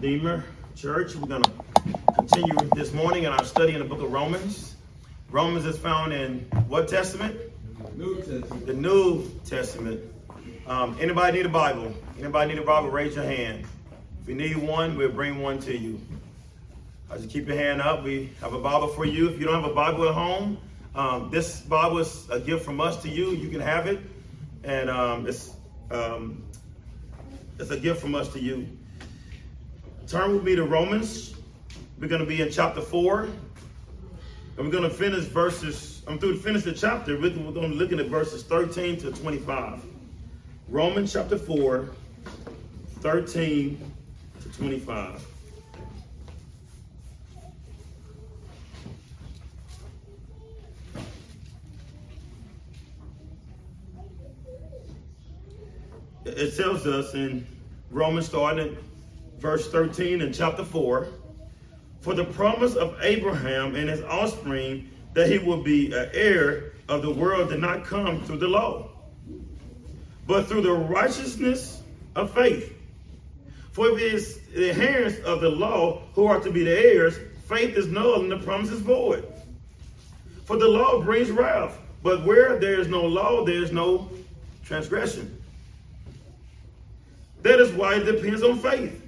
Redeemer Church. We're going to continue this morning in our study in the book of Romans. Romans is found in what testament? New Testament. The New Testament. Um, anybody need a Bible? Anybody need a Bible? Raise your hand. If you need one, we'll bring one to you. As you keep your hand up, we have a Bible for you. If you don't have a Bible at home, um, this Bible is a gift from us to you. You can have it, and um, it's um, it's a gift from us to you. Turn with me to Romans. We're going to be in chapter four, and we're going to finish verses. I'm through to finish the chapter. We're going to be looking at verses 13 to 25. Romans chapter 4, 13 to 25. It tells us in Romans starting verse 13 in chapter 4 For the promise of Abraham and his offspring that he will be an heir of the world did not come through the law, but through the righteousness of faith. For if it is the adherents of the law who are to be the heirs, faith is null and the promise is void. For the law brings wrath, but where there is no law, there is no transgression. That is why it depends on faith,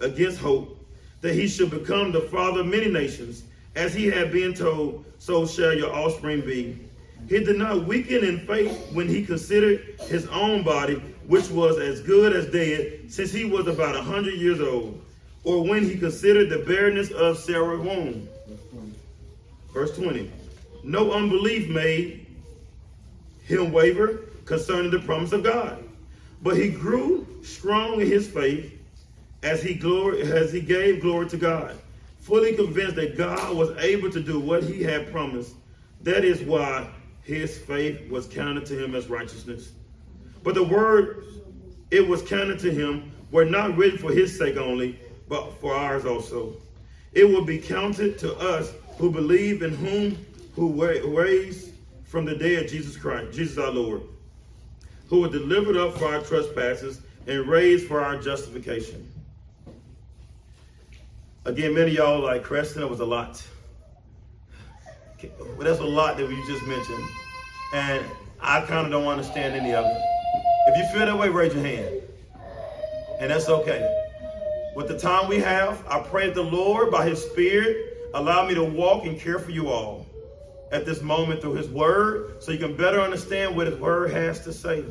against hope that he should become the father of many nations, as he had been told, so shall your offspring be. He did not weaken in faith when he considered his own body, which was as good as dead, since he was about a hundred years old, or when he considered the barrenness of Sarah's womb. Verse 20. No unbelief made him waver concerning the promise of God. But he grew strong in his faith as he glory as he gave glory to God, fully convinced that God was able to do what he had promised. That is why his faith was counted to him as righteousness. But the words it was counted to him were not written for his sake only, but for ours also. It will be counted to us who believe in whom who raised from the dead Jesus Christ, Jesus our Lord who were delivered up for our trespasses and raised for our justification. Again, many of y'all like Creston, it was a lot. Well, that's a lot that we just mentioned. And I kind of don't understand any of it. If you feel that way, raise your hand. And that's okay. With the time we have, I pray the Lord, by his Spirit, allow me to walk and care for you all at this moment through his word so you can better understand what his word has to say.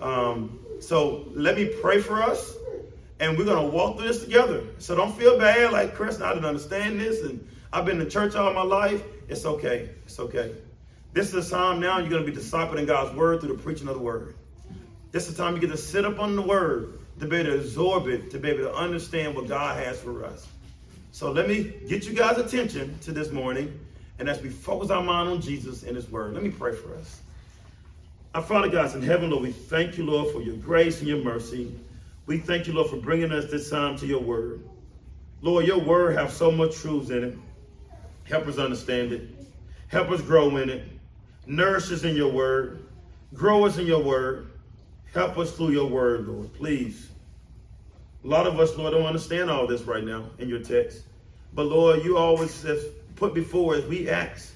Um, so let me pray for us and we're to walk through this together. So don't feel bad like Chris, I didn't understand this and I've been to church all my life. It's okay. It's okay. This is the time now you're to be discipled in God's word through the preaching of the word. This is the time you get to sit up on the word, to be able to absorb it, to be able to understand what God has for us. So let me get you guys' attention to this morning and as we focus our mind on Jesus and his word, let me pray for us. Our Father God in heaven, Lord, we thank you, Lord, for your grace and your mercy. We thank you, Lord, for bringing us this time to your word. Lord, your word has so much truth in it. Help us understand it. Help us grow in it. Nourish us in your word. Grow us in your word. Help us through your word, Lord, please. A lot of us, Lord, don't understand all this right now in your text. But Lord, you always have put before us, we ask.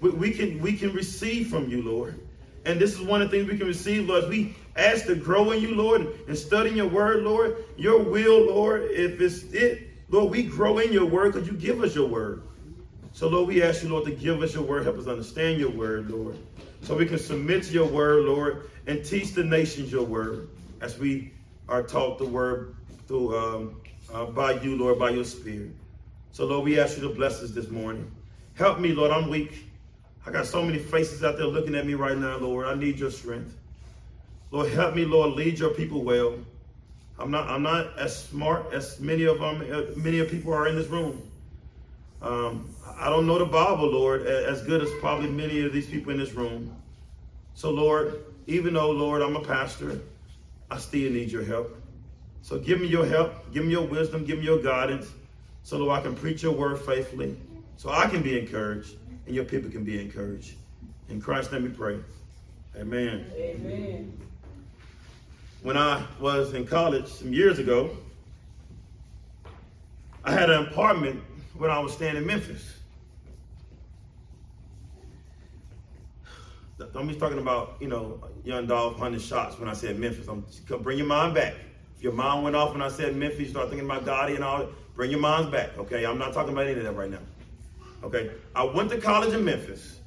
We, we, can we can receive from you, Lord. And this is one of the things we can receive, Lord. we ask to grow in you, Lord, and studying your word, Lord. Your will, Lord, if it's it, Lord, we grow in your word because you give us your word. So, Lord, we ask you, Lord, to give us your word. Help us understand your word, Lord. So we can submit to your word, Lord, and teach the nations your word as we are taught the word through um, uh, by you, Lord, by your spirit. So, Lord, we ask you to bless us this morning. Help me, Lord. I'm weak. I got so many faces out there looking at me right now, Lord. I need your strength. Lord, help me, Lord. Lead your people well. I'm not I'm not as smart as many of them uh, many of people are in this room. Um, I don't know the Bible, Lord, as good as probably many of these people in this room. So, Lord, even though, Lord, I'm a pastor, I still need your help. So give me your help, give me your wisdom, give me your guidance, so that I can preach your word faithfully, so I can be encouraged, and your people can be encouraged. In Christ, let me pray. Amen. Amen. When I was in college some years ago, I had an apartment when I was staying in Memphis. I'm just talking about, you know, young Dolph hunting shots when I said Memphis. I'm bring your mind back. If your mind went off when I said Memphis, you start thinking about Gotti and all that, bring your minds back, okay? I'm not talking about any of that right now. Okay? I went to college in Memphis.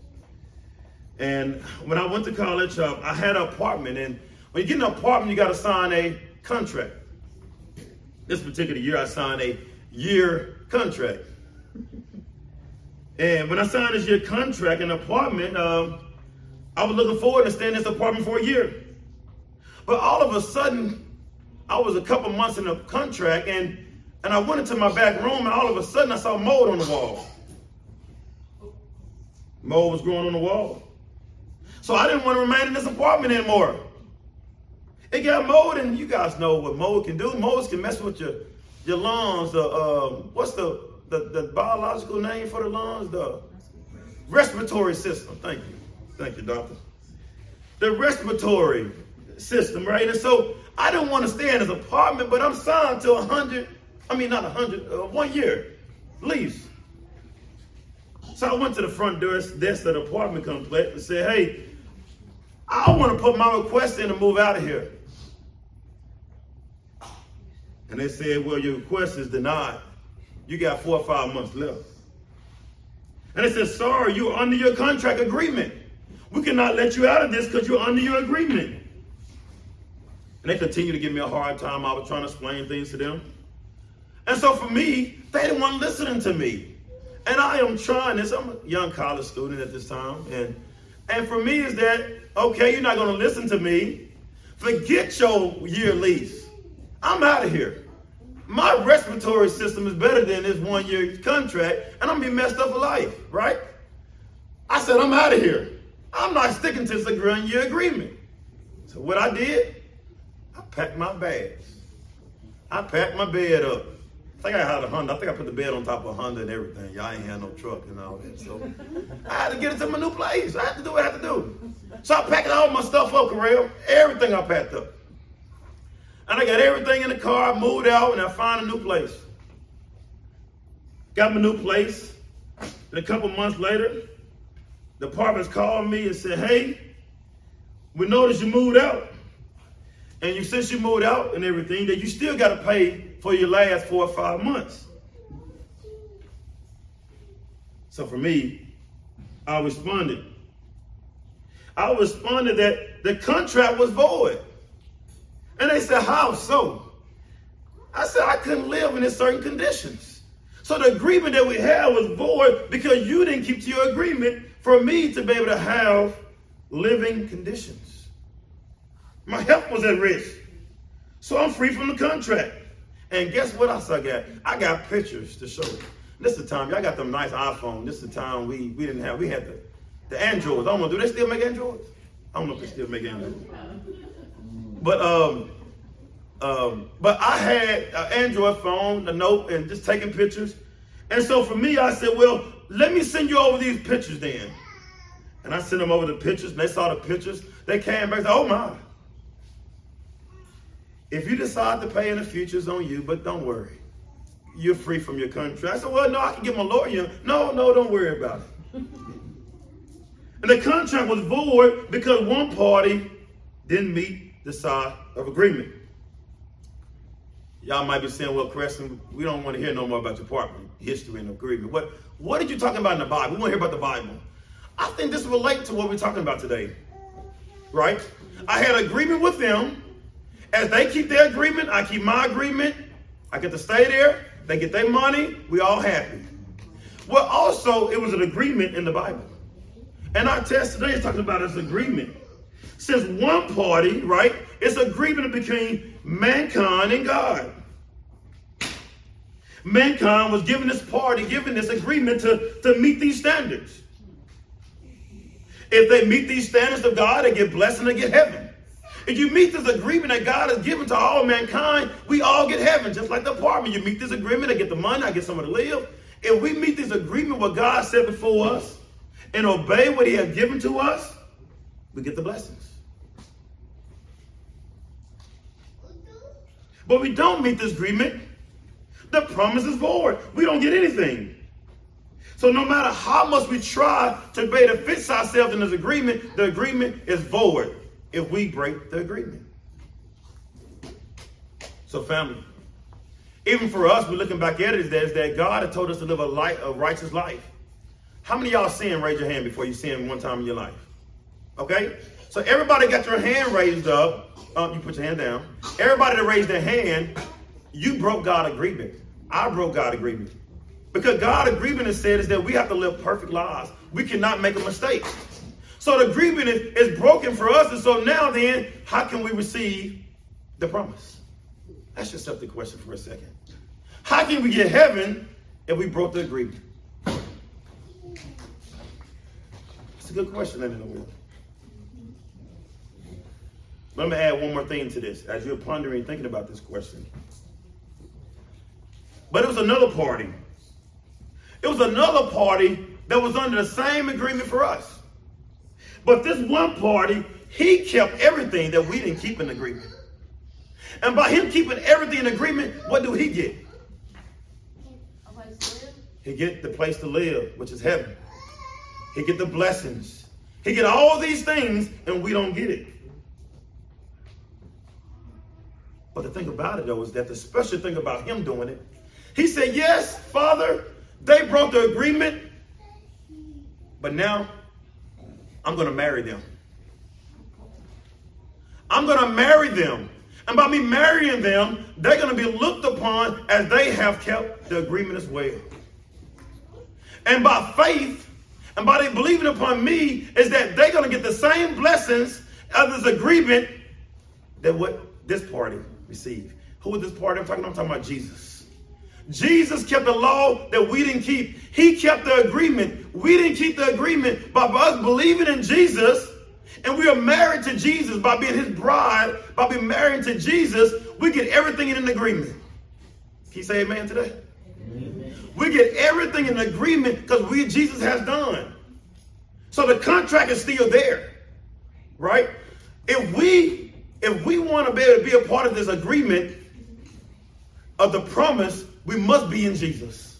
And when I went to college, uh, I had an apartment. And when you get an apartment, you got to sign a contract. This particular year, I signed a year contract. And when I signed this year contract, an apartment, um, I was looking forward to staying in this apartment for a year. But all of a sudden, I was a couple months in the contract and and I went into my back room and all of a sudden I saw mold on the wall. Mold was growing on the wall. So I didn't want to remain in this apartment anymore. It got mold, and you guys know what mold can do. Mold can mess with your your lungs. The um, what's the, the the biological name for the lungs? The respiratory system. Thank you. Thank you, doctor. The respiratory system, right? And so I didn't want to stay in his apartment, but I'm signed to a hundred. I mean, not a hundred, uh, one year lease. So I went to the front desk, desk of the apartment complex and said, "Hey, I want to put my request in to move out of here." And they said, "Well, your request is denied. You got four or five months left." And they said, "Sorry, you're under your contract agreement." We cannot let you out of this because you're under your agreement. And they continue to give me a hard time. I was trying to explain things to them. And so for me, they didn't want listening to me. And I am trying this. I'm a young college student at this time. And and for me is that, okay, you're not going to listen to me. Forget your year lease. I'm out of here. My respiratory system is better than this one year contract, and I'm gonna be messed up for life, right? I said, I'm out of here. I'm not sticking to this one year agreement. So what I did, I packed my bags. I packed my bed up. I think I had a Honda. I think I put the bed on top of a Honda and everything. Y'all ain't had no truck and all that. So I had to get into my new place. I had to do what I had to do. So I packed all my stuff up, Corral. Everything I packed up. And I got everything in the car, moved out, and I found a new place. Got my new place. And a couple months later, the apartments called me and said, hey, we noticed you moved out. And you since you moved out and everything, that you still got to pay for your last four or five months. So for me, I responded. I responded that the contract was void. And they said, How so? I said, I couldn't live in certain conditions. So the agreement that we had was void because you didn't keep to your agreement for me to be able to have living conditions. My health was at risk. So I'm free from the contract. And guess what else I got? I got pictures to show. This is the time, y'all got them nice iPhone. This is the time we, we didn't have, we had the, the Androids. I don't know, do they still make Androids? I don't know if they still make Androids. But um, um, but I had an Android phone, a note, and just taking pictures. And so for me, I said, well, let me send you over these pictures then. And I sent them over the pictures, and they saw the pictures. They came back and said, oh my. If you decide to pay in the future, it's on you, but don't worry. You're free from your contract. I said, well, no, I can get my lawyer. No, no, don't worry about it. and the contract was void because one party didn't meet the side uh, of agreement. Y'all might be saying, well, Creston, we don't want to hear no more about your partner history and agreement. What, what did you talking about in the Bible? We want to hear about the Bible. I think this relates to what we're talking about today. Right? I had agreement with them. As they keep their agreement, I keep my agreement. I get to stay there. They get their money. We all happy. Well, also, it was an agreement in the Bible. And our test today is talking about this agreement. Since one party, right, it's an agreement between mankind and God. Mankind was given this party, given this agreement to, to meet these standards. If they meet these standards of God, they get blessed and they get heaven. If you meet this agreement that God has given to all mankind, we all get heaven, just like the apartment. You meet this agreement, I get the money, I get somewhere to live. If we meet this agreement, what God said before us, and obey what He has given to us, we get the blessings. But we don't meet this agreement, the promise is void. We don't get anything. So no matter how much we try to be to fix ourselves in this agreement, the agreement is void if we break the agreement. So family, even for us, we're looking back at it, is that, is that God had told us to live a, light, a righteous life. How many y'all sin? Raise your hand before you sin one time in your life. Okay? So everybody got your hand raised up. Um, you put your hand down. Everybody that raised their hand, you broke God agreement. I broke God agreement. Because God agreement said is that we have to live perfect lives. We cannot make a mistake. So the agreement is, is broken for us. And so now then, how can we receive the promise? Ask yourself the question for a second. How can we get heaven if we broke the agreement? It's a good question, Let me add one more thing to this as you're pondering thinking about this question. But it was another party. It was another party that was under the same agreement for us. But this one party, he kept everything that we didn't keep in agreement. And by him keeping everything in agreement, what do he get? He get the place to live, which is heaven. He get the blessings. He get all these things, and we don't get it. But the thing about it, though, is that the special thing about him doing it, he said, Yes, Father, they broke the agreement, but now I'm going to marry them. I'm going to marry them. And by me marrying them, they're going to be looked upon as they have kept the agreement as well. And by faith, and by they believing upon me, is that they're going to get the same blessings of this agreement that what this party received. Who is this party I'm talking about? I'm talking about Jesus. Jesus kept the law that we didn't keep. He kept the agreement. We didn't keep the agreement. But by us believing in Jesus, and we are married to Jesus by being his bride, by being married to Jesus, we get everything in an agreement. Can you say amen today? Amen. We get everything in agreement because we Jesus has done. So the contract is still there. Right? If we if we want to be able to be a part of this agreement of the promise, we must be in Jesus.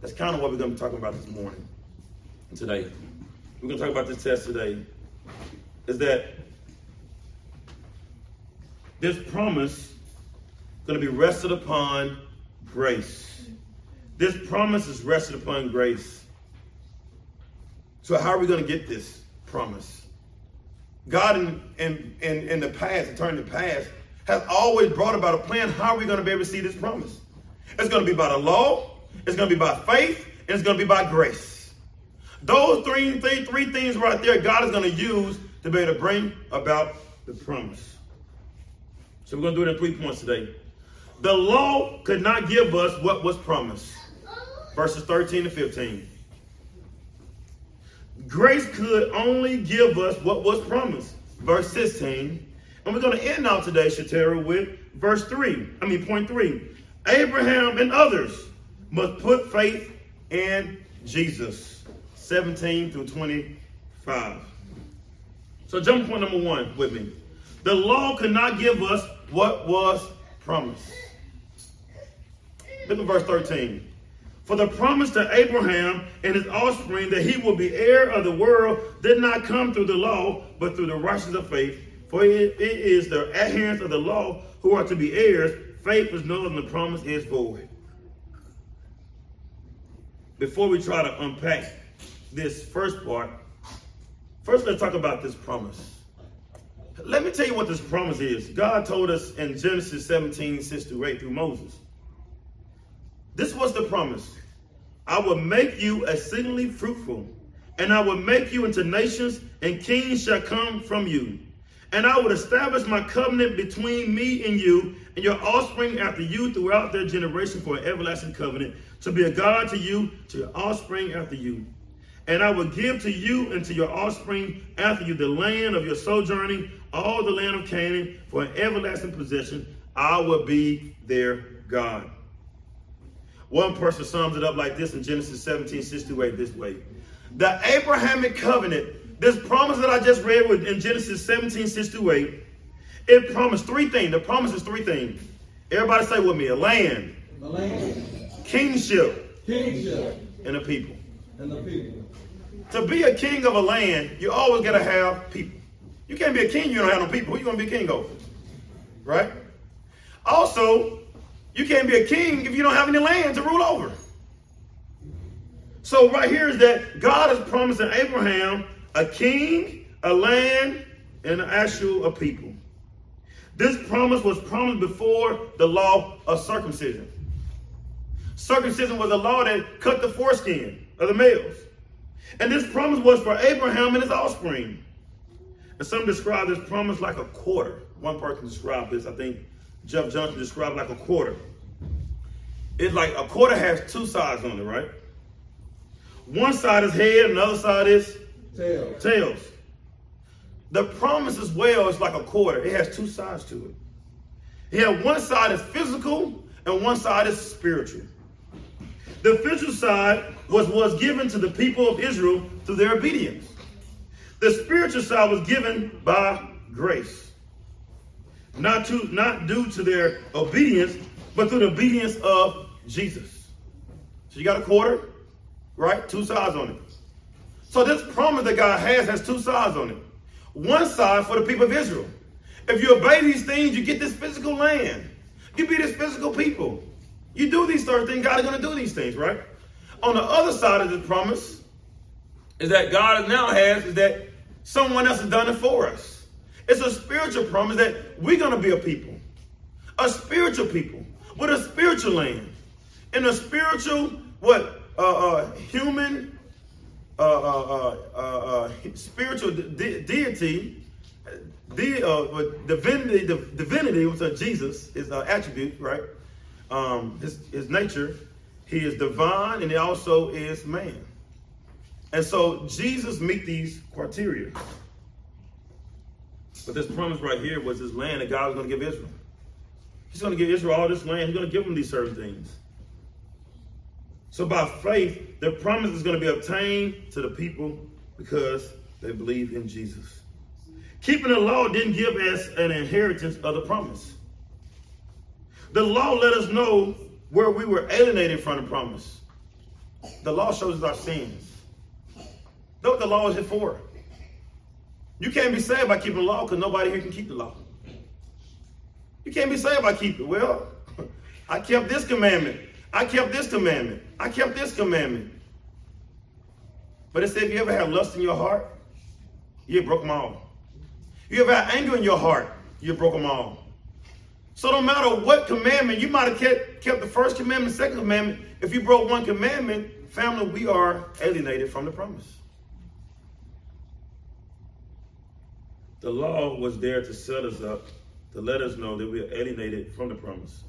That's kind of what we're going to be talking about this morning and today. We're going to talk about this test today is that this promise going to be rested upon grace. This promise is rested upon grace. So how are we going to get this promise? God in, in, in, in the past, eternity past, has always brought about a plan. How are we going to be able to see this promise? It's going to be by the law, it's going to be by faith, it's going to be by grace. Those three, three, three things right there, God is going to use to be able to bring about the promise. So we're going to do it in three points today. The law could not give us what was promised. Verses 13 to 15. Grace could only give us what was promised. Verse 16. And we're going to end out today, Shatera, with verse 3. I mean, point 3. Abraham and others must put faith in Jesus. 17 through 25. So jump point number one with me. The law could not give us what was promised. Look at verse 13. For the promise to Abraham and his offspring that he will be heir of the world did not come through the law, but through the righteousness of faith. For it, is the adherents of the law who are to be heirs. Faith is null and the promise is void. Before we try to unpack this first part, First, let's talk about this promise. Let me tell you what this promise is. God told us in Genesis 17, 6 to 8 through Moses. This was the promise. I will make you exceedingly fruitful, and I will make you into nations, and kings shall come from you. And I will establish my covenant between me and you and your offspring after you throughout their generation for an everlasting covenant, to be a God to you, to your offspring after you. And I will give to you and to your offspring after you the land of your sojourning, all the land of Canaan, for an everlasting possession. I will be their God. One person sums it up like this in Genesis 17, 6 to 8 this way. The Abrahamic covenant, this promise that I just read in Genesis 17, 6 to 8, it promised three things. The promise is three things. Everybody say with me, a land, a land. kingship, kingship, and a people. And the people. To be a king of a land, you always got to have people. You can't be a king, you don't have no people. Who you going to be king over? Right? Also, you can't be a king if you don't have any land to rule over. So right here is that God is promising Abraham a king, a land, and an actual a people. This promise was promised before the law of circumcision. Circumcision was a law that cut the foreskin of the males. And this promise was for Abraham and his offspring. And some describe this promise like a quarter. One person described this, I think Jeff Johnson described like a quarter. It's like a quarter has two sides on it, right? One side is head, another side is tails. tails. The promise as well is like a quarter. It has two sides to it. Has one side is physical and one side is spiritual. The physical side was, was given to the people of Israel through their obedience. The spiritual side was given by grace. Not to not due to their obedience, but through the obedience of Jesus. So you got a quarter, right? Two sides on it. So this promise that God has has two sides on it. One side for the people of Israel. If you obey these things, you get this physical land. You be this physical people. You do these certain things, God is going to do these things, right? On the other side of this promise is that God now has is that someone else has done it for us. It's a spiritual promise that we're going to be a people, a spiritual people with a spiritual land, in a spiritual what uh, uh, human uh, uh, uh, uh spiritual de- deity, de- divinity, divinity, which Jesus is an attribute, right? um, his, his nature, he is divine and he also is man. And so Jesus meet these criteria. But this promise right here was this land that God was going to give Israel. He's going to give Israel all this land. He's going to give them these certain things. So by faith, the promise is going to be obtained to the people because they believe in Jesus. Keeping the law didn't give us an inheritance of the promise. The law let us know where we were alienated from the promise. The law shows us our sins. That's what the law is for. You can't be saved by keeping the law because nobody here can keep the law. You can't be saved by keeping. Well, I kept this commandment. I kept this commandment. I kept this commandment. But it said, if you ever have lust in your heart, you broke them all. You ever have anger in your heart, you broke them all. So no matter what commandment, you might have kept, kept the first commandment, second commandment. If you broke one commandment, family, we are alienated from the promise. The law was there to set us up, to let us know that we are alienated from the promise.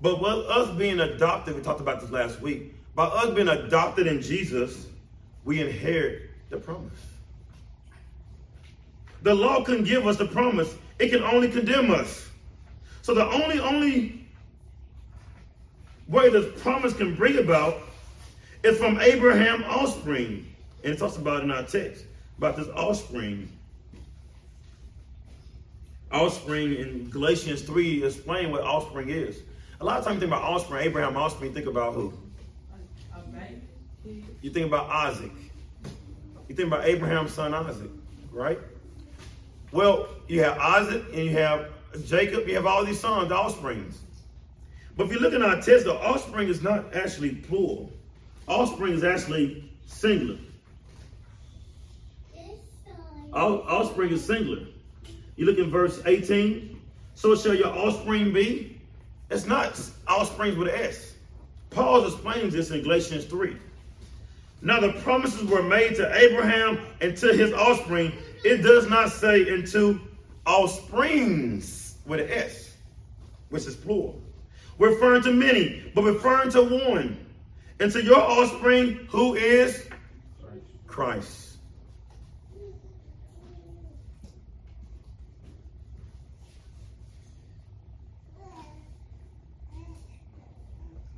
But with us being adopted, we talked about this last week, by us being adopted in Jesus, we inherit the promise. The law couldn't give us the promise. It can only condemn us. So the only, only way this promise can bring about is from Abraham offspring. And it talks about in our text, about this offspring. Offspring in Galatians 3 explain what offspring is. A lot of times you think about offspring, Abraham offspring, think about who? You think about Isaac. You think about Abraham's son Isaac, right? Well, you have Isaac and you have Jacob, you have all these sons, the offsprings. But if you look in our text, the offspring is not actually plural. Offspring is actually singular. Offspring is singular. You look in verse 18. So shall your offspring be. It's not offsprings with an S. Paul explains this in Galatians 3. Now the promises were made to Abraham and to his offspring it does not say into offsprings with an S, which is plural. Referring to many, but referring to one. And to your offspring, who is Christ.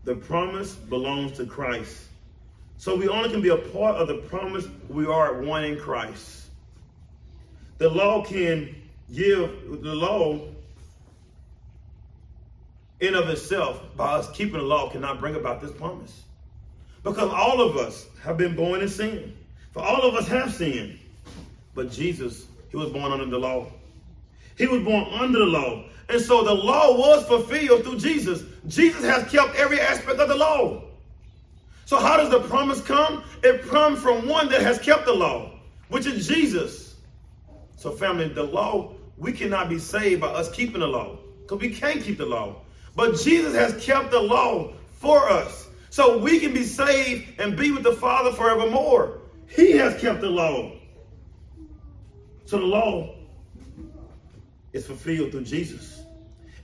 The promise belongs to Christ. So we only can be a part of the promise we are one in Christ. The law can give, the law in of itself, by us keeping the law, cannot bring about this promise. Because all of us have been born in sin. For all of us have sinned. But Jesus, he was born under the law. He was born under the law. And so the law was fulfilled through Jesus. Jesus has kept every aspect of the law. So how does the promise come? It comes from one that has kept the law, which is Jesus. So family, the law, we cannot be saved by us keeping the law because we can't keep the law. But Jesus has kept the law for us. So we can be saved and be with the Father forevermore. He has kept the law. So the law is fulfilled through Jesus.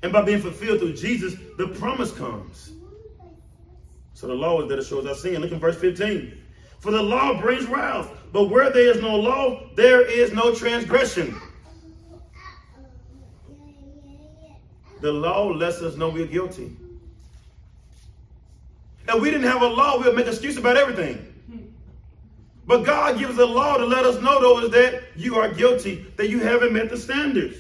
And by being fulfilled through Jesus, the promise comes. So the law is that it shows our sin. Look in verse 15. For the law brings wrath, but where there is no law, there is no transgression. The law lets us know we're guilty. If we didn't have a law, we'll make excuse about everything. But God gives a law to let us know, though, is that you are guilty, that you haven't met the standards.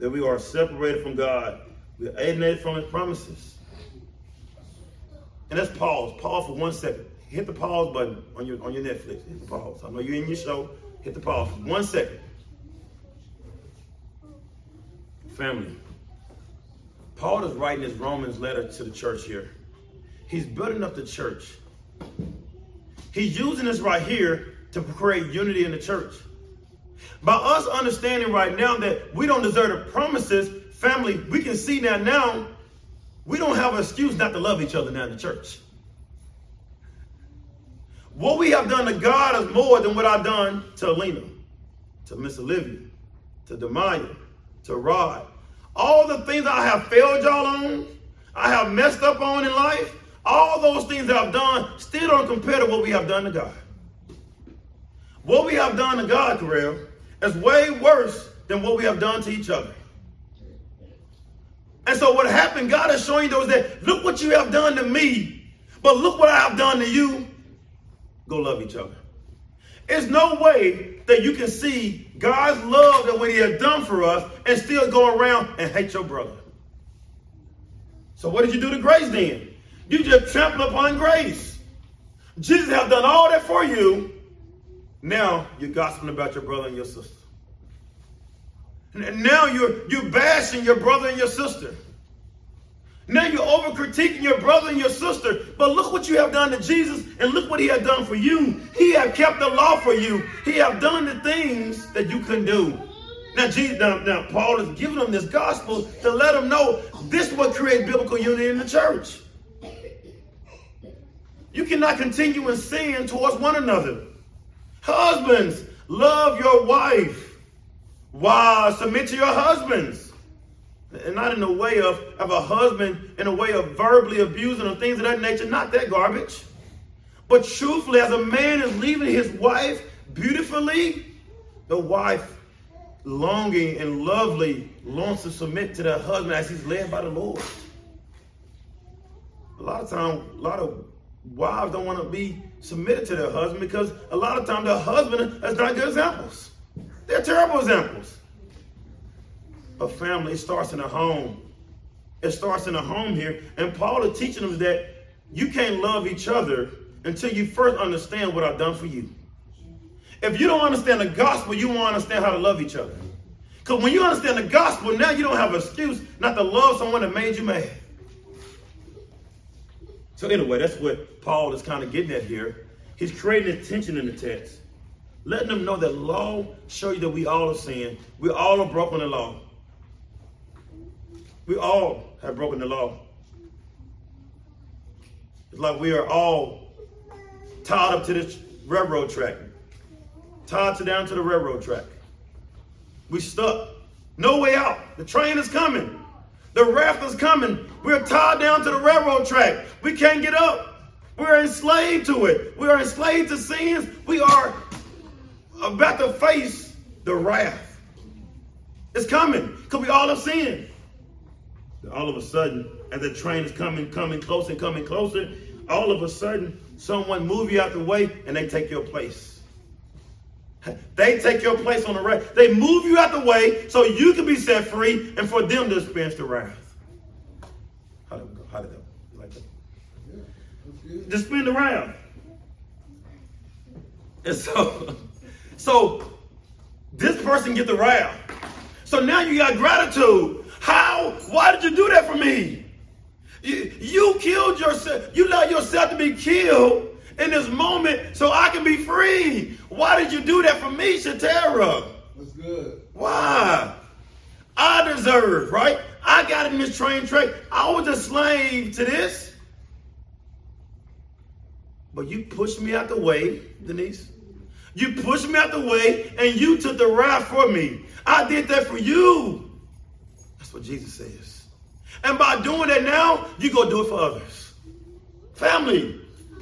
That we are separated from God. We're alienated from his promises. And let's pause. Pause for one second. Hit the pause button on your on your Netflix. Hit the pause. I know you're in your show. Hit the pause. One second. Family. Paul is writing his Romans letter to the church here. He's building up the church. He's using this right here to create unity in the church. By us understanding right now that we don't deserve the promises, family, we can see now now we don't have an excuse not to love each other now in the church. What we have done to God is more than what I've done to Alina, to Miss Olivia, to Demaya, to Rod. All the things I have failed y'all on, I have messed up on in life, all those things that I've done still don't compare to what we have done to God. What we have done to God, Terrell, is way worse than what we have done to each other. And so what happened, God is showing you those that, look what you have done to me, but look what I have done to you. Go love each other. There's no way that you can see God's love and what he has done for us and still go around and hate your brother. So what did you do to grace then? You just trample upon grace. Jesus have done all that for you. Now you're gossiping about your brother and your sister. And now you're you're bashing your brother and your sister. Now you're over critiquing your brother and your sister. But look what you have done to Jesus and look what he has done for you. He have kept the law for you. He have done the things that you couldn't do. Now, Jesus, now, now Paul is giving them this gospel to let them know this will create biblical unity in the church. You cannot continue in sin towards one another. Husbands, love your wife. Wives, submit to your husbands. And not in the way of, of a husband, in a way of verbally abusing or things of that nature. Not that garbage. But truthfully, as a man is leaving his wife beautifully, the wife longing and lovely longs to submit to the husband as he's led by the Lord. A lot of time, a lot of wives don't want to be submitted to their husband because a lot of times their husband is not good examples. They're terrible examples. A family starts in a home. It starts in a home here. And Paul is teaching them that you can't love each other until you first understand what I've done for you. If you don't understand the gospel, you won't understand how to love each other. Because when you understand the gospel, now you don't have an excuse not to love someone that made you mad. So anyway, that's what Paul is kind of getting at here. He's creating a tension in the text. Letting them know that law shows you that we all are sin. We all have broken the law. We all have broken the law. It's like we are all tied up to this railroad track. Tied to down to the railroad track. We stuck. No way out. The train is coming. The wrath is coming. We're tied down to the railroad track. We can't get up. We're enslaved to it. We are enslaved to sins. We are about to face the wrath. It's coming because we all have sinned. All of a sudden, as the train is coming, coming closer, and coming closer, all of a sudden, someone move you out the way and they take your place. They take your place on the raft. They move you out the way so you can be set free and for them to experience the wrath. How did we go? How did that? You like that? Yeah. Just spin the wrath. And so, so this person get the wrath. So now you got gratitude. How? Why did you do that for me? You, you killed yourself. You allowed yourself to be killed in this moment so I can be free. Why did you do that for me, Shatera? That's good. Why? I deserve, right? I got in this train track. I was a slave to this. But you pushed me out the way, Denise. You pushed me out the way and you took the wrath for me. I did that for you. That's what Jesus says. And by doing that now, you go do it for others. Family.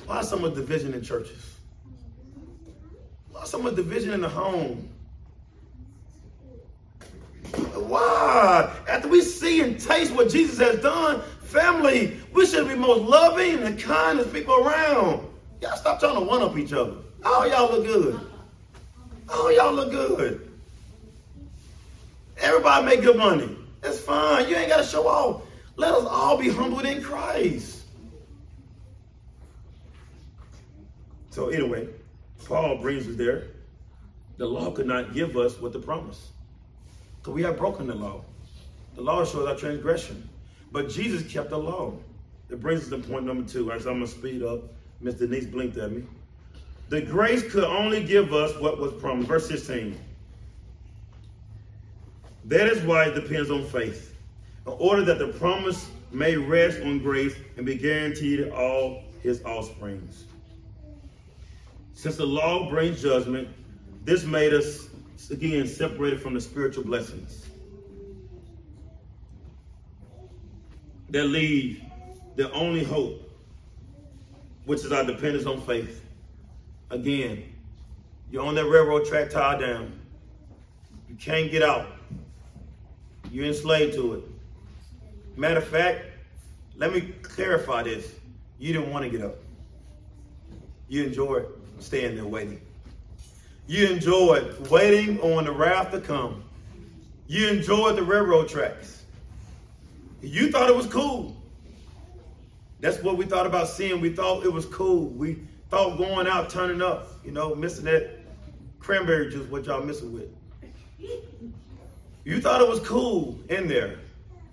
Why so much division in churches? Why so much division in the home? Why? After we see and taste what Jesus has done, family, we should be most loving and kindest people around. Y'all stop trying to one up each other. All y'all look good. All y'all look good. Everybody make good money. That's fine. You ain't got to show off. Let us all be humbled in Christ. So anyway, Paul brings us there. The law could not give us what the promise. Because we have broken the law. The law shows our transgression. But Jesus kept the law. It brings us to point number two. As I'm going to speed up. Miss Denise blinked at me. The grace could only give us what was promised. Verse 16. That is why it depends on faith. In order that the promise may rest on grace and be guaranteed to all his offsprings. Since the law brings judgment, this made us again separated from the spiritual blessings that leave the only hope, which is our dependence on faith. Again, you're on that railroad track tied down. You can't get out. You're enslaved to it. Matter of fact, let me clarify this. You didn't want to get up. You enjoyed staying there waiting. You enjoyed waiting on the raft to come. You enjoyed the railroad tracks. You thought it was cool. That's what we thought about seeing. We thought it was cool. We thought going out, turning up, you know, missing that cranberry juice, what y'all missing with. You thought it was cool in there.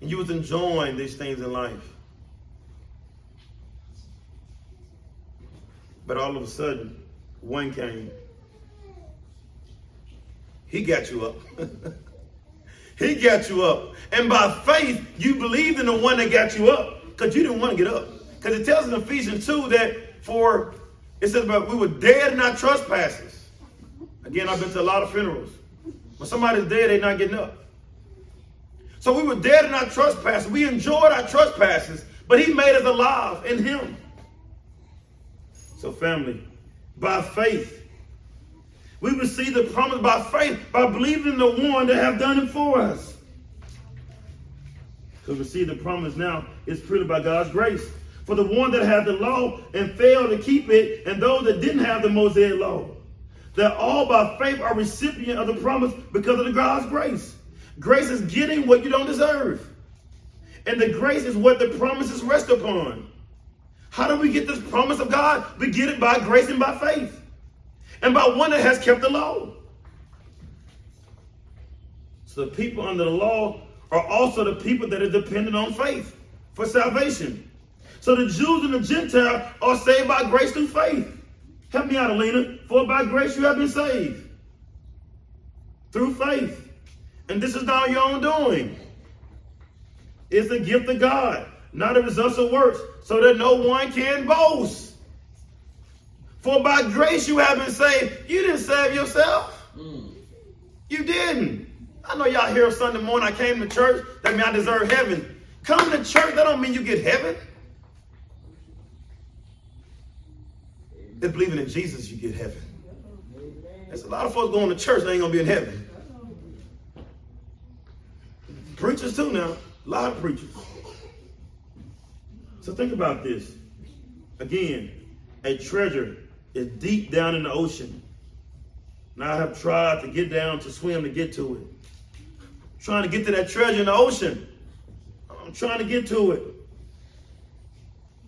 And you was enjoying these things in life. But all of a sudden, one came. He got you up. he got you up. And by faith, you believed in the one that got you up because you didn't want to get up. Because it tells in Ephesians 2 that for, it says, but we were dead in our trespasses. Again, I've been to a lot of funerals. When somebody's dead, they're not getting up. So we were dead in our trespasses. We enjoyed our trespasses, but he made us alive in him. So, family, by faith, we receive the promise by faith, by believing the one that have done it for us. To receive the promise now is purely by God's grace. For the one that had the law and failed to keep it, and those that didn't have the Mosaic law, that all by faith are recipient of the promise because of the God's grace. Grace is getting what you don't deserve. And the grace is what the promises rest upon. How do we get this promise of God? We get it by grace and by faith. And by one that has kept the law. So the people under the law are also the people that are dependent on faith for salvation. So the Jews and the Gentile are saved by grace through faith. Help me out, Alina. For by grace you have been saved. Through faith. And this is not your own doing. It's a gift of God, not a result of works, so that no one can boast. For by grace you have been saved. You didn't save yourself. Mm. You didn't. I know y'all here Sunday morning. I came to church. That mean I deserve heaven. Coming to church, that don't mean you get heaven. It's believing in Jesus you get heaven. There's a lot of folks going to church they ain't gonna be in heaven. Preachers too now. A lot of preachers. So think about this. Again, a treasure is deep down in the ocean. Now I have tried to get down to swim to get to it. trying to get to that treasure in the ocean. I'm trying to get to it.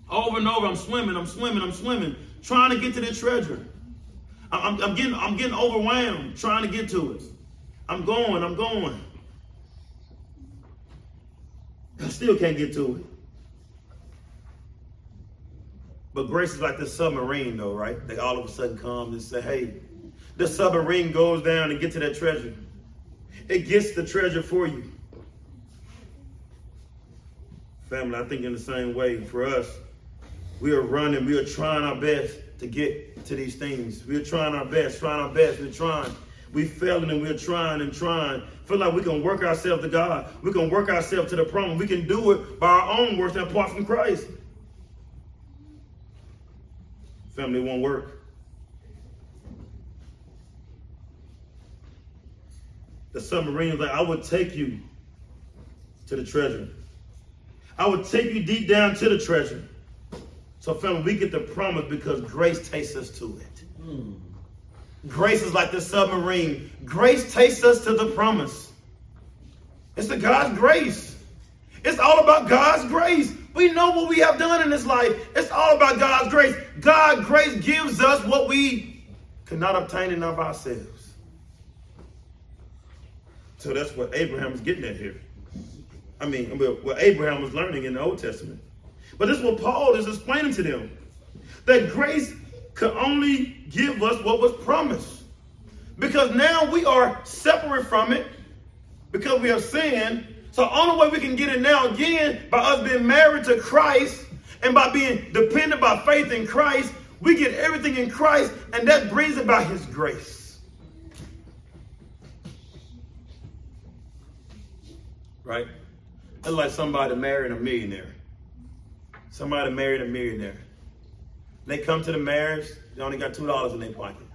Over and over, I'm swimming, I'm swimming, I'm swimming, trying to get to the treasure. I'm, I'm, I'm getting, I'm getting overwhelmed, trying to get to it. I'm going, I'm going. I still can't get to it. But grace is like this submarine, though, right? They all of a sudden come and say, hey, the submarine goes down and get to that treasure. It gets the treasure for you. Family, I think in the same way for us, we are running, we are trying our best to get to these things. We're trying our best, trying our best, we're trying. We're failing and we're trying and trying. Feel like we can work ourselves to God. We can work ourselves to the problem. We can do it by our own and apart from Christ. Family won't work. The submarine is like, I would take you to the treasure. I would take you deep down to the treasure. So, family, we get the promise because grace takes us to it. Mm. Grace is like the submarine. Grace takes us to the promise. It's the God's grace. It's all about God's grace. We know what we have done in this life. It's all about God's grace. God's grace gives us what we cannot obtain in of ourselves. So that's what Abraham is getting at here. I mean, what Abraham was learning in the Old Testament. But this is what Paul is explaining to them. That grace could only give us what was promised. Because now we are separate from it because we have sinned. So the only way we can get it now again by us being married to Christ and by being dependent by faith in Christ, we get everything in Christ, and that brings about his grace. Right? It's like somebody marrying a millionaire. Somebody married a millionaire. They come to the marriage, they only got two dollars in their pocket.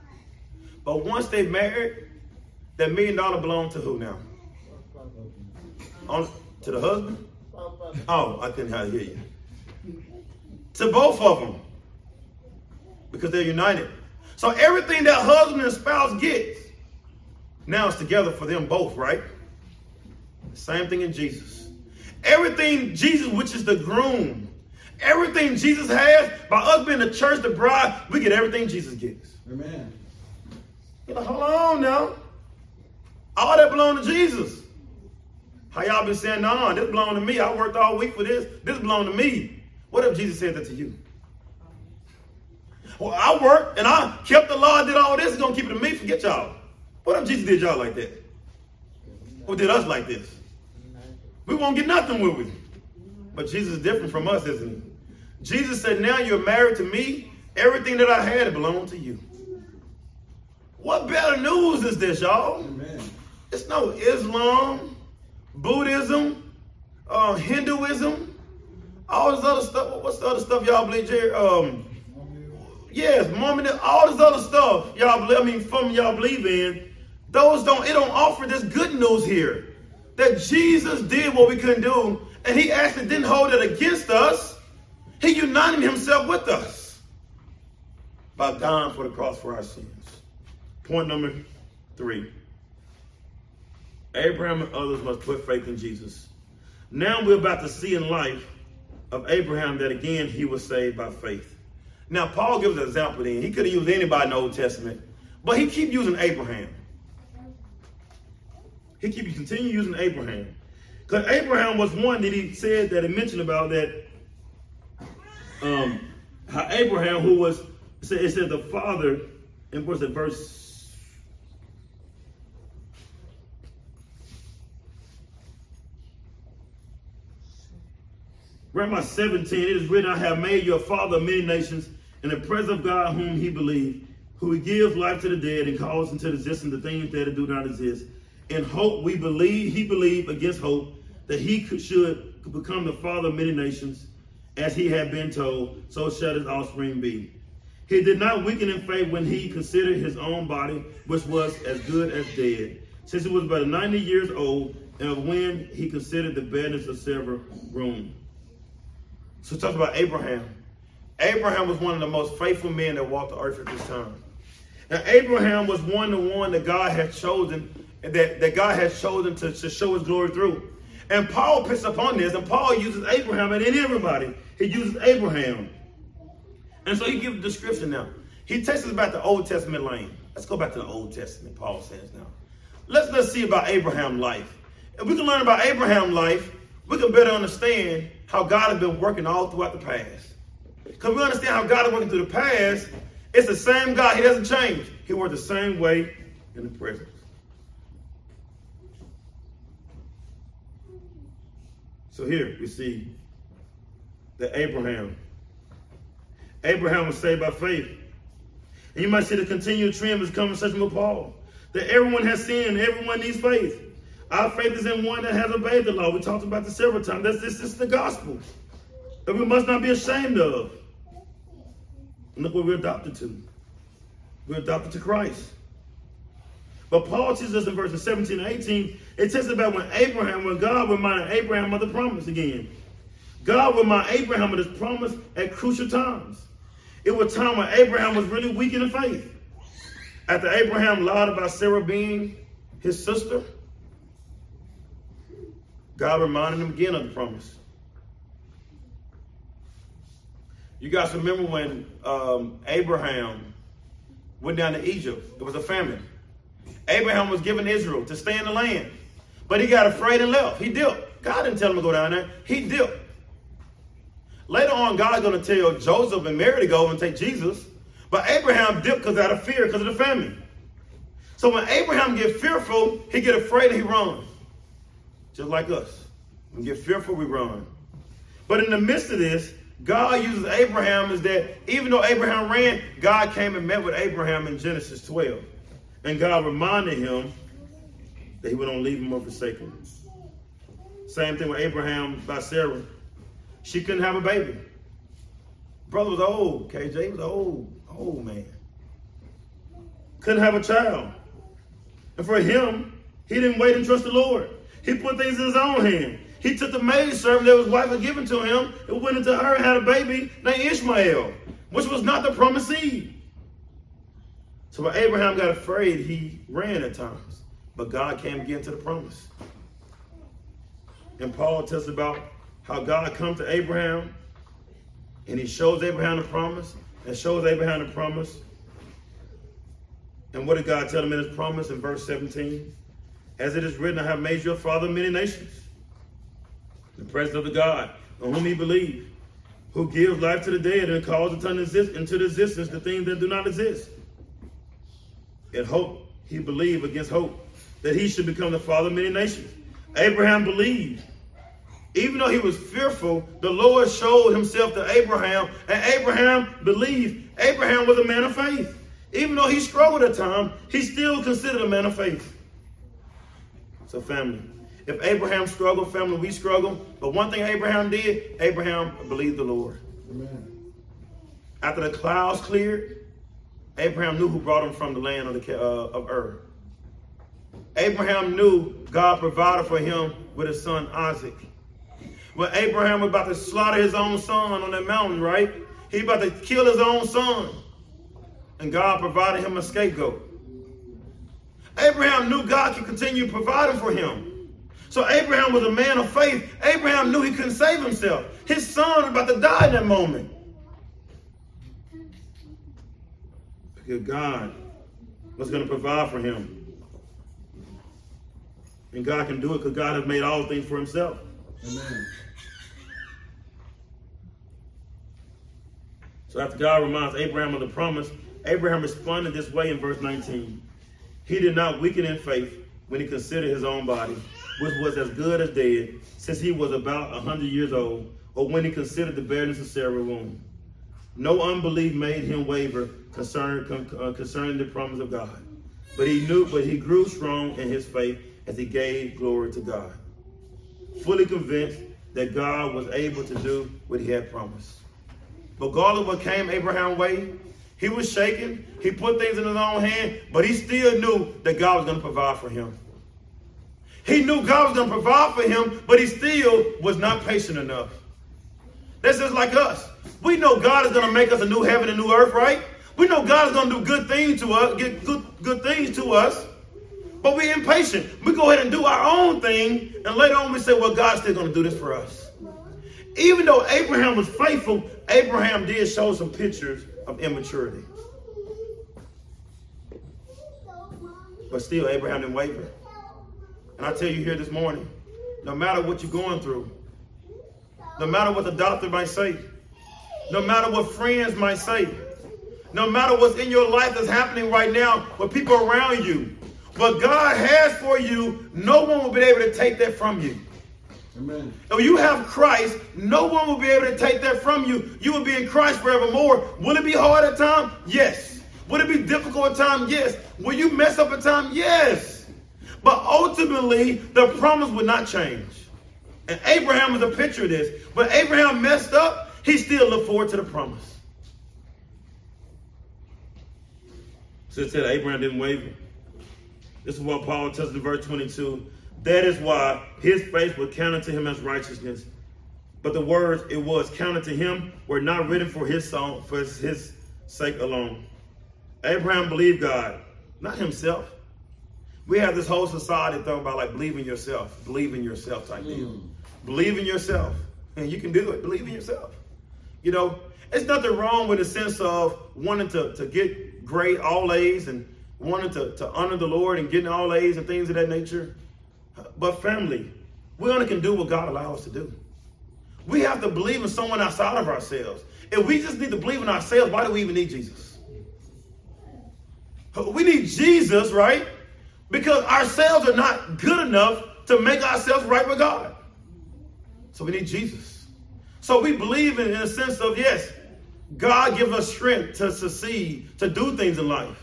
But once they married, that million dollar belong to who now? On, to the husband? Oh, I couldn't hear you. To both of them. Because they're united. So everything that husband and spouse gets, now it's together for them both, right? Same thing in Jesus. Everything Jesus, which is the groom, everything Jesus has, by us being the church, the bride, we get everything Jesus gets. Amen. You're like, hold on now. All that belong to Jesus. How y'all been saying, no, nah, this belong to me. I worked all week for this. This belong to me. What if Jesus said that to you? Well, I worked and I kept the law, did all this, it's gonna keep it to me, forget y'all. What if Jesus did y'all like that? Or did us like this? We won't get nothing with we. But Jesus is different from us, isn't he? Jesus said, now you're married to me. Everything that I had belonged to you. What better news is this, y'all? Amen. It's no Islam, Buddhism, uh, Hinduism, all this other stuff. What's the other stuff y'all believe here? Um, yes, Mormonism, all this other stuff y'all believe. I mean, from y'all believe in. Those don't. It don't offer this good news here that Jesus did what we couldn't do, and He actually didn't hold it against us. He united Himself with us by dying for the cross for our sins. Point number three. Abraham and others must put faith in Jesus. Now we're about to see in life of Abraham that again he was saved by faith. Now Paul gives an example then. He could have used anybody in the Old Testament, but he keep using Abraham. He keep continue using Abraham. Because Abraham was one that he said that he mentioned about that um how Abraham who was it said, the father in it verse Grandma 17, it is written, I have made you a father of many nations in the presence of God whom he believed, who gives life to the dead and calls into existence the things that do not exist. In hope we believe, he believed against hope that he could, should become the father of many nations, as he had been told, so shall his offspring be. He did not weaken in faith when he considered his own body, which was as good as dead, since he was about 90 years old, and when he considered the badness of Sarah's womb. So talk about Abraham. Abraham was one of the most faithful men that walked the earth at this time. Now Abraham was one the one that God had chosen, that, that God had chosen to, to show his glory through. And Paul picks up on this, and Paul uses Abraham, and in everybody, he uses Abraham. And so he gives a description now. He takes us back to Old Testament lane. Let's go back to the Old Testament, Paul says now. Let's let's see about Abraham's life. If we can learn about Abraham's life, we can better understand how God has been working all throughout the past. Because we understand how God is working through the past, it's the same God. He doesn't change. He works the same way in the present. So here we see that Abraham, Abraham was saved by faith. And you might see the continued trend of this conversation with Paul. That everyone has sinned, everyone needs faith. Our faith is in one that has obeyed the law. We talked about this several times. That's this is the gospel. That we must not be ashamed of. Look what we're adopted to. We're adopted to Christ. But Paul teaches us in verses 17 and 18, it tells about when Abraham, when God reminded Abraham of the promise again. God reminded Abraham of his promise at crucial times. It was a time when Abraham was really weak in the faith. After Abraham lied about Sarah being his sister, God reminded him again of the promise. You guys remember when um, Abraham went down to Egypt? It was a famine. Abraham was given Israel to stay in the land, but he got afraid and left. He dipped. God didn't tell him to go down there. He dipped. Later on, God's going to tell Joseph and Mary to go and take Jesus, but Abraham dipped because out of fear because of the famine. So when Abraham get fearful, he get afraid and he runs. Just like us. We get fearful, we run. But in the midst of this, God uses Abraham is that even though Abraham ran, God came and met with Abraham in Genesis 12. And God reminded him that he would not leave him or forsake him. Same thing with Abraham by Sarah. She couldn't have a baby. Brother was old. KJ was old, old man. Couldn't have a child. And for him, he didn't wait and trust the Lord. He put things in his own hand. He took the maid servant that his wife had given to him and went into her and had a baby named Ishmael, which was not the promised seed. So when Abraham got afraid, he ran at times. But God came again to the promise. And Paul tells about how God comes to Abraham and he shows Abraham the promise and shows Abraham the promise. And what did God tell him in his promise in verse 17? As it is written, I have made you a father of many nations the presence of the God on whom he believed, who gives life to the dead and calls into existence the things that do not exist. In hope, he believed against hope that he should become the father of many nations. Abraham believed. Even though he was fearful, the Lord showed himself to Abraham, and Abraham believed. Abraham was a man of faith. Even though he struggled at times, he still considered a man of faith. So, family, if Abraham struggled, family, we struggle. But one thing Abraham did, Abraham believed the Lord. Amen. After the clouds cleared, Abraham knew who brought him from the land of, the, uh, of Ur. Abraham knew God provided for him with his son Isaac. When Abraham was about to slaughter his own son on that mountain, right? He about to kill his own son. And God provided him a scapegoat. Abraham knew God could continue providing for him. So Abraham was a man of faith. Abraham knew he couldn't save himself. His son was about to die in that moment. Because God was going to provide for him. And God can do it because God has made all things for himself. Amen. So after God reminds Abraham of the promise, Abraham responded this way in verse 19. He did not weaken in faith when he considered his own body which was as good as dead, since he was about a hundred years old, or when he considered the barrenness of Sarah's womb. No unbelief made him waver concerning, uh, concerning the promise of God. But he knew, but he grew strong in his faith as he gave glory to God, fully convinced that God was able to do what he had promised. Regardless of what came Abraham's way, he was shaken. He put things in his own hand, but he still knew that God was going to provide for him. He knew God was going to provide for him, but he still was not patient enough. That's just like us. We know God is going to make us a new heaven and new earth, right? We know God is going to do good things to us, get good, good things to us, but we're impatient. We go ahead and do our own thing, and later on we say, well, God's still going to do this for us. Even though Abraham was faithful, Abraham did show some pictures of immaturity. But still, Abraham didn't waver. And I tell you here this morning, no matter what you're going through, no matter what the doctor might say, no matter what friends might say, no matter what's in your life that's happening right now with people around you, what God has for you, no one will be able to take that from you. Amen. If you have Christ, no one will be able to take that from you. You will be in Christ forevermore. Will it be hard at times? Yes. Will it be difficult at times? Yes. Will you mess up at times? Yes. But ultimately, the promise will not change. And Abraham is a picture of this. But Abraham messed up, he still looked forward to the promise. So it said Abraham didn't waver. This is what Paul tells in verse 22. That is why his faith was counted to him as righteousness. But the words it was counted to him were not written for his song, for his sake alone. Abraham believed God, not himself. We have this whole society talking about like believe in yourself, believe in yourself type deal. Mm. Believe in yourself, and you can do it. Believe in yourself. You know, it's nothing wrong with a sense of wanting to, to get great all A's and wanting to, to honor the Lord and getting all A's and things of that nature. But family, we only can do what God allows us to do. We have to believe in someone outside of ourselves. If we just need to believe in ourselves, why do we even need Jesus? We need Jesus, right? Because ourselves are not good enough to make ourselves right with God. So we need Jesus. So we believe in, in a sense of, yes, God gives us strength to succeed, to do things in life.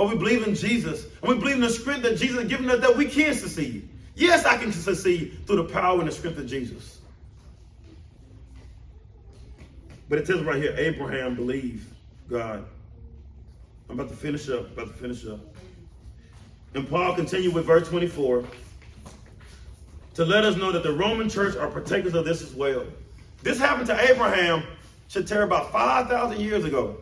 But we believe in Jesus. And we believe in the strength that Jesus has given us that we can succeed. Yes, I can succeed through the power and the strength of Jesus. But it tells right here, Abraham believed God. I'm about to finish up, about to finish up. And Paul continued with verse 24 to let us know that the Roman church are partakers of this as well. This happened to Abraham, should about 5,000 years ago.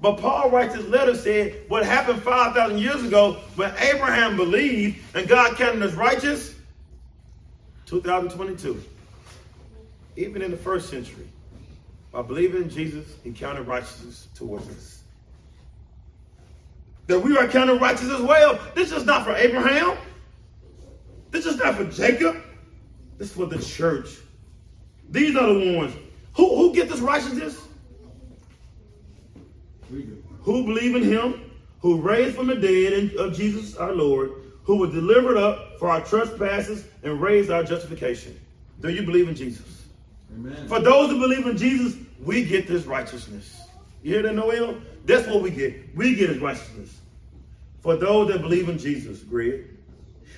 But Paul writes his letter said what happened 5,000 years ago when Abraham believed and God counted as righteous, 2022. Even in the first century, by believing in Jesus, he counted righteousness towards us. That we are counted righteous as well. This is not for Abraham. This is not for Jacob. This is for the church. These are the ones. Who, who get this righteousness? Who believe in him, who raised from the dead of Jesus our Lord, who was delivered up for our trespasses and raised our justification. Do you believe in Jesus? Amen. For those who believe in Jesus, we get this righteousness. You hear that, Noel? That's what we get. We get his righteousness. For those that believe in Jesus, Greg.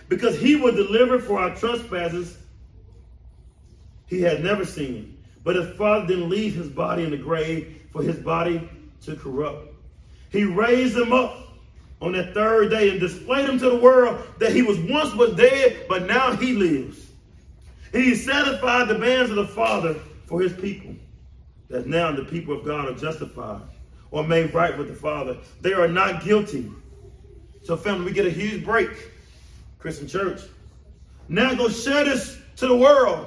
Because he was delivered for our trespasses, he had never seen. But his father didn't leave his body in the grave for his body to corrupt. He raised him up on that third day and displayed him to the world that he was once was dead, but now he lives. He satisfied the demands of the Father for his people. That now the people of God are justified or made right with the Father. They are not guilty. So, family, we get a huge break. Christian church. Now go share this to the world.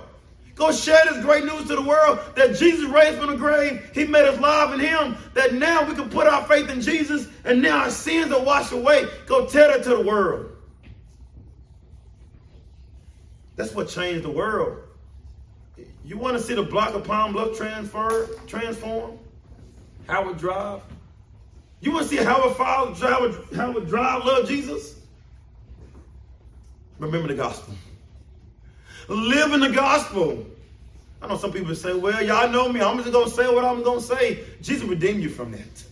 Go share this great news to the world that Jesus raised from the grave. He made us live in him. That now we can put our faith in Jesus and now our sins are washed away. Go tell that to the world. That's what changed the world. You want to see the block of Palm Bluff transfer, transform? Howard Drive? You want to see Howard, Howard, Howard Drive love Jesus? Remember the gospel. Live in the gospel. I know some people say, well, y'all know me. I'm just going to say what I'm going to say. Jesus redeemed you from that.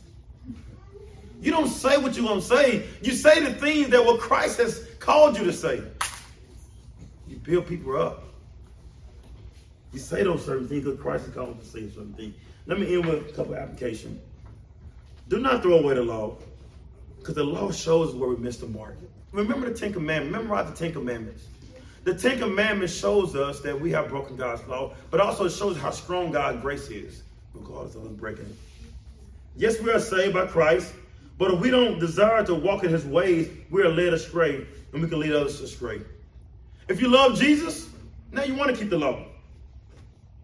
You don't say what you're going to say. You say the things that what Christ has called you to say. You build people up. You say those certain things because Christ has called you to say certain things. Let me end with a couple of applications. Do not throw away the law because the law shows where we missed the mark. Remember the Ten Commandments. Memorize the Ten Commandments. The Ten Commandments shows us that we have broken God's law, but also it shows how strong God's grace is, regardless of us breaking it. Yes, we are saved by Christ, but if we don't desire to walk in his ways, we are led astray, and we can lead others astray. If you love Jesus, now you want to keep the law.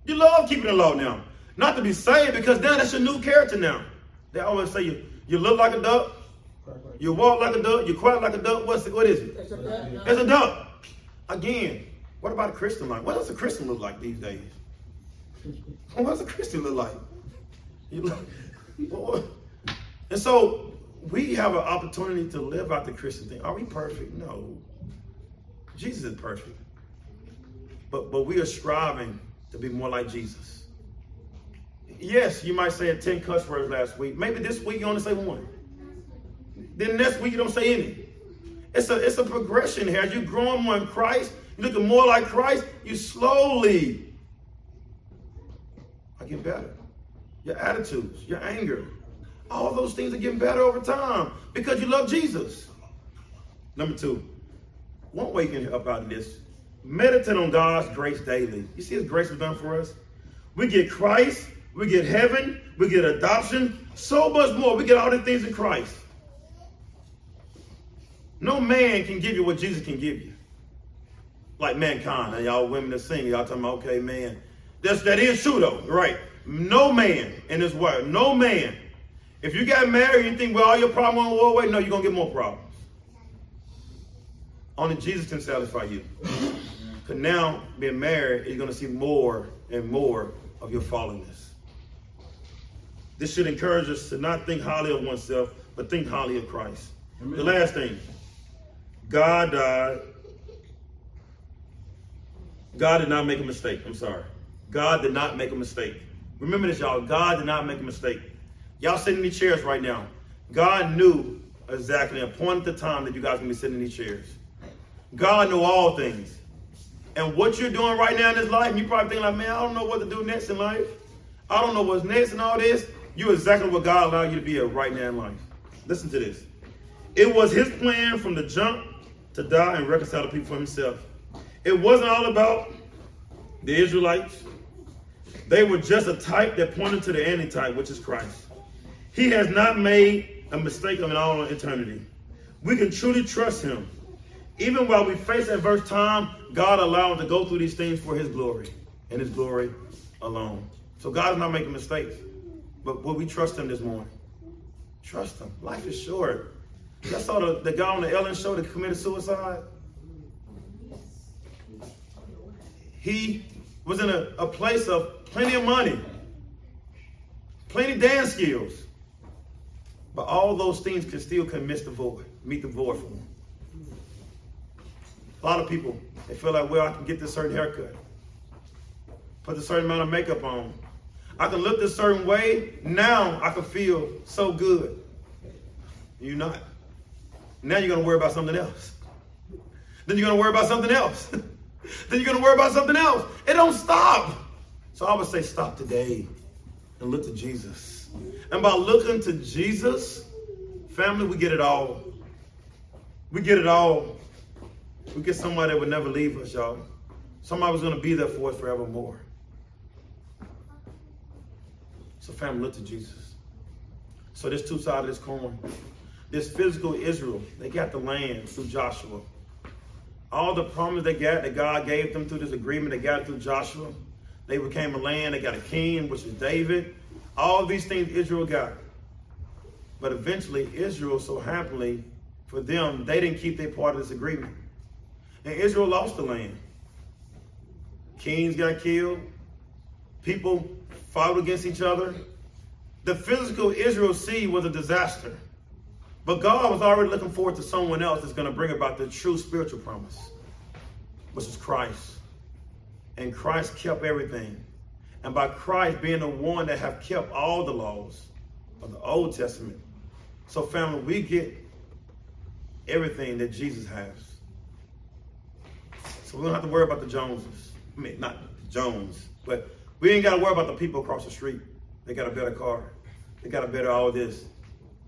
You love keeping the law now. Not to be saved, because now that's your new character now. They always say you, you look like a duck, you walk like a duck, you quack like a duck. What's it, what is it? It's a duck. Again, what about a Christian like? What does a Christian look like these days? What does a Christian look like? And so we have an opportunity to live out the Christian thing. Are we perfect? No. Jesus is perfect. But but we are striving to be more like Jesus. Yes, you might say 10 cuss words last week. Maybe this week you only say one. Then next week you don't say any. It's a it's a progression here. As you're growing more in Christ, you're looking more like Christ, you slowly are getting better. Your attitudes, your anger, all those things are getting better over time because you love Jesus. Number two, one way you can help out of this, meditate on God's grace daily. You see His grace was done for us? We get Christ, we get heaven, we get adoption, so much more. We get all the things in Christ. No man can give you what Jesus can give you. Like mankind. And y'all women that sing, y'all talking about, okay, man. That's, that is true though, right? No man in this world, no man. If you got married and you think, well, all your problems won't go away, no, you're going to get more problems. Only Jesus can satisfy you. Because now, being married, you're going to see more and more of your fallenness. This should encourage us to not think highly of oneself, but think highly of Christ. Amen. The last thing, God died. God did not make a mistake. I'm sorry. God did not make a mistake. Remember this, y'all. God did not make a mistake. Y'all sitting in these chairs right now. God knew exactly appointed the time that you guys to be sitting in these chairs. God knew all things. And what you're doing right now in this life, you probably think like, man, I don't know what to do next in life. I don't know what's next and all this. You're exactly what God allowed you to be at right now in life. Listen to this. It was his plan from the jump to die and reconcile the people for himself. It wasn't all about the Israelites. They were just a type that pointed to the antitype, which is Christ. He has not made a mistake in all eternity. We can truly trust him. Even while we face adverse time, God allowed to go through these things for his glory and his glory alone. So God is not making mistakes. But will we trust him this morning? Trust him. Life is short. Y'all saw the, the guy on the Ellen show that committed suicide? He was in a, a place of plenty of money, plenty dance skills. But all those things can still can miss the void, meet the void for him. A lot of people, they feel like, well, I can get this certain haircut, put a certain amount of makeup on. I can look this certain way. Now I can feel so good. You're not. Now you're going to worry about something else. Then you're going to worry about something else. then you're going to worry about something else. It don't stop. So I would say stop today and look to Jesus. And by looking to Jesus, family, we get it all. We get it all. We get somebody that would never leave us, y'all. Somebody was going to be there for us forevermore. So family, look to Jesus. So there's two sides of this coin. This physical Israel, they got the land through Joshua. All the promise they got that God gave them through this agreement, they got through Joshua. They became a land, they got a king, which is David. All these things Israel got. But eventually, Israel, so happily for them, they didn't keep their part of this agreement. And Israel lost the land. Kings got killed. People fought against each other. The physical Israel sea was a disaster. But God was already looking forward to someone else that's going to bring about the true spiritual promise, which is Christ. And Christ kept everything. and by Christ being the one that have kept all the laws of the Old Testament. So, family, we get everything that Jesus has. So we don't have to worry about the Joneses. I mean, not Jones, but we ain't got to worry about the people across the street. They got a better car. They got a better all this.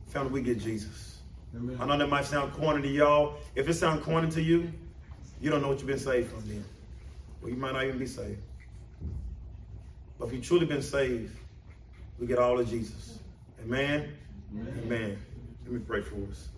Family, we get Jesus. Amen. I know that might sound corny to y'all. If it sounds corny to you, you don't know what you've been saved from then. Well, you might not even be saved. But if you've truly been saved, we get all of Jesus. Amen? Amen. Amen. Let me pray for us.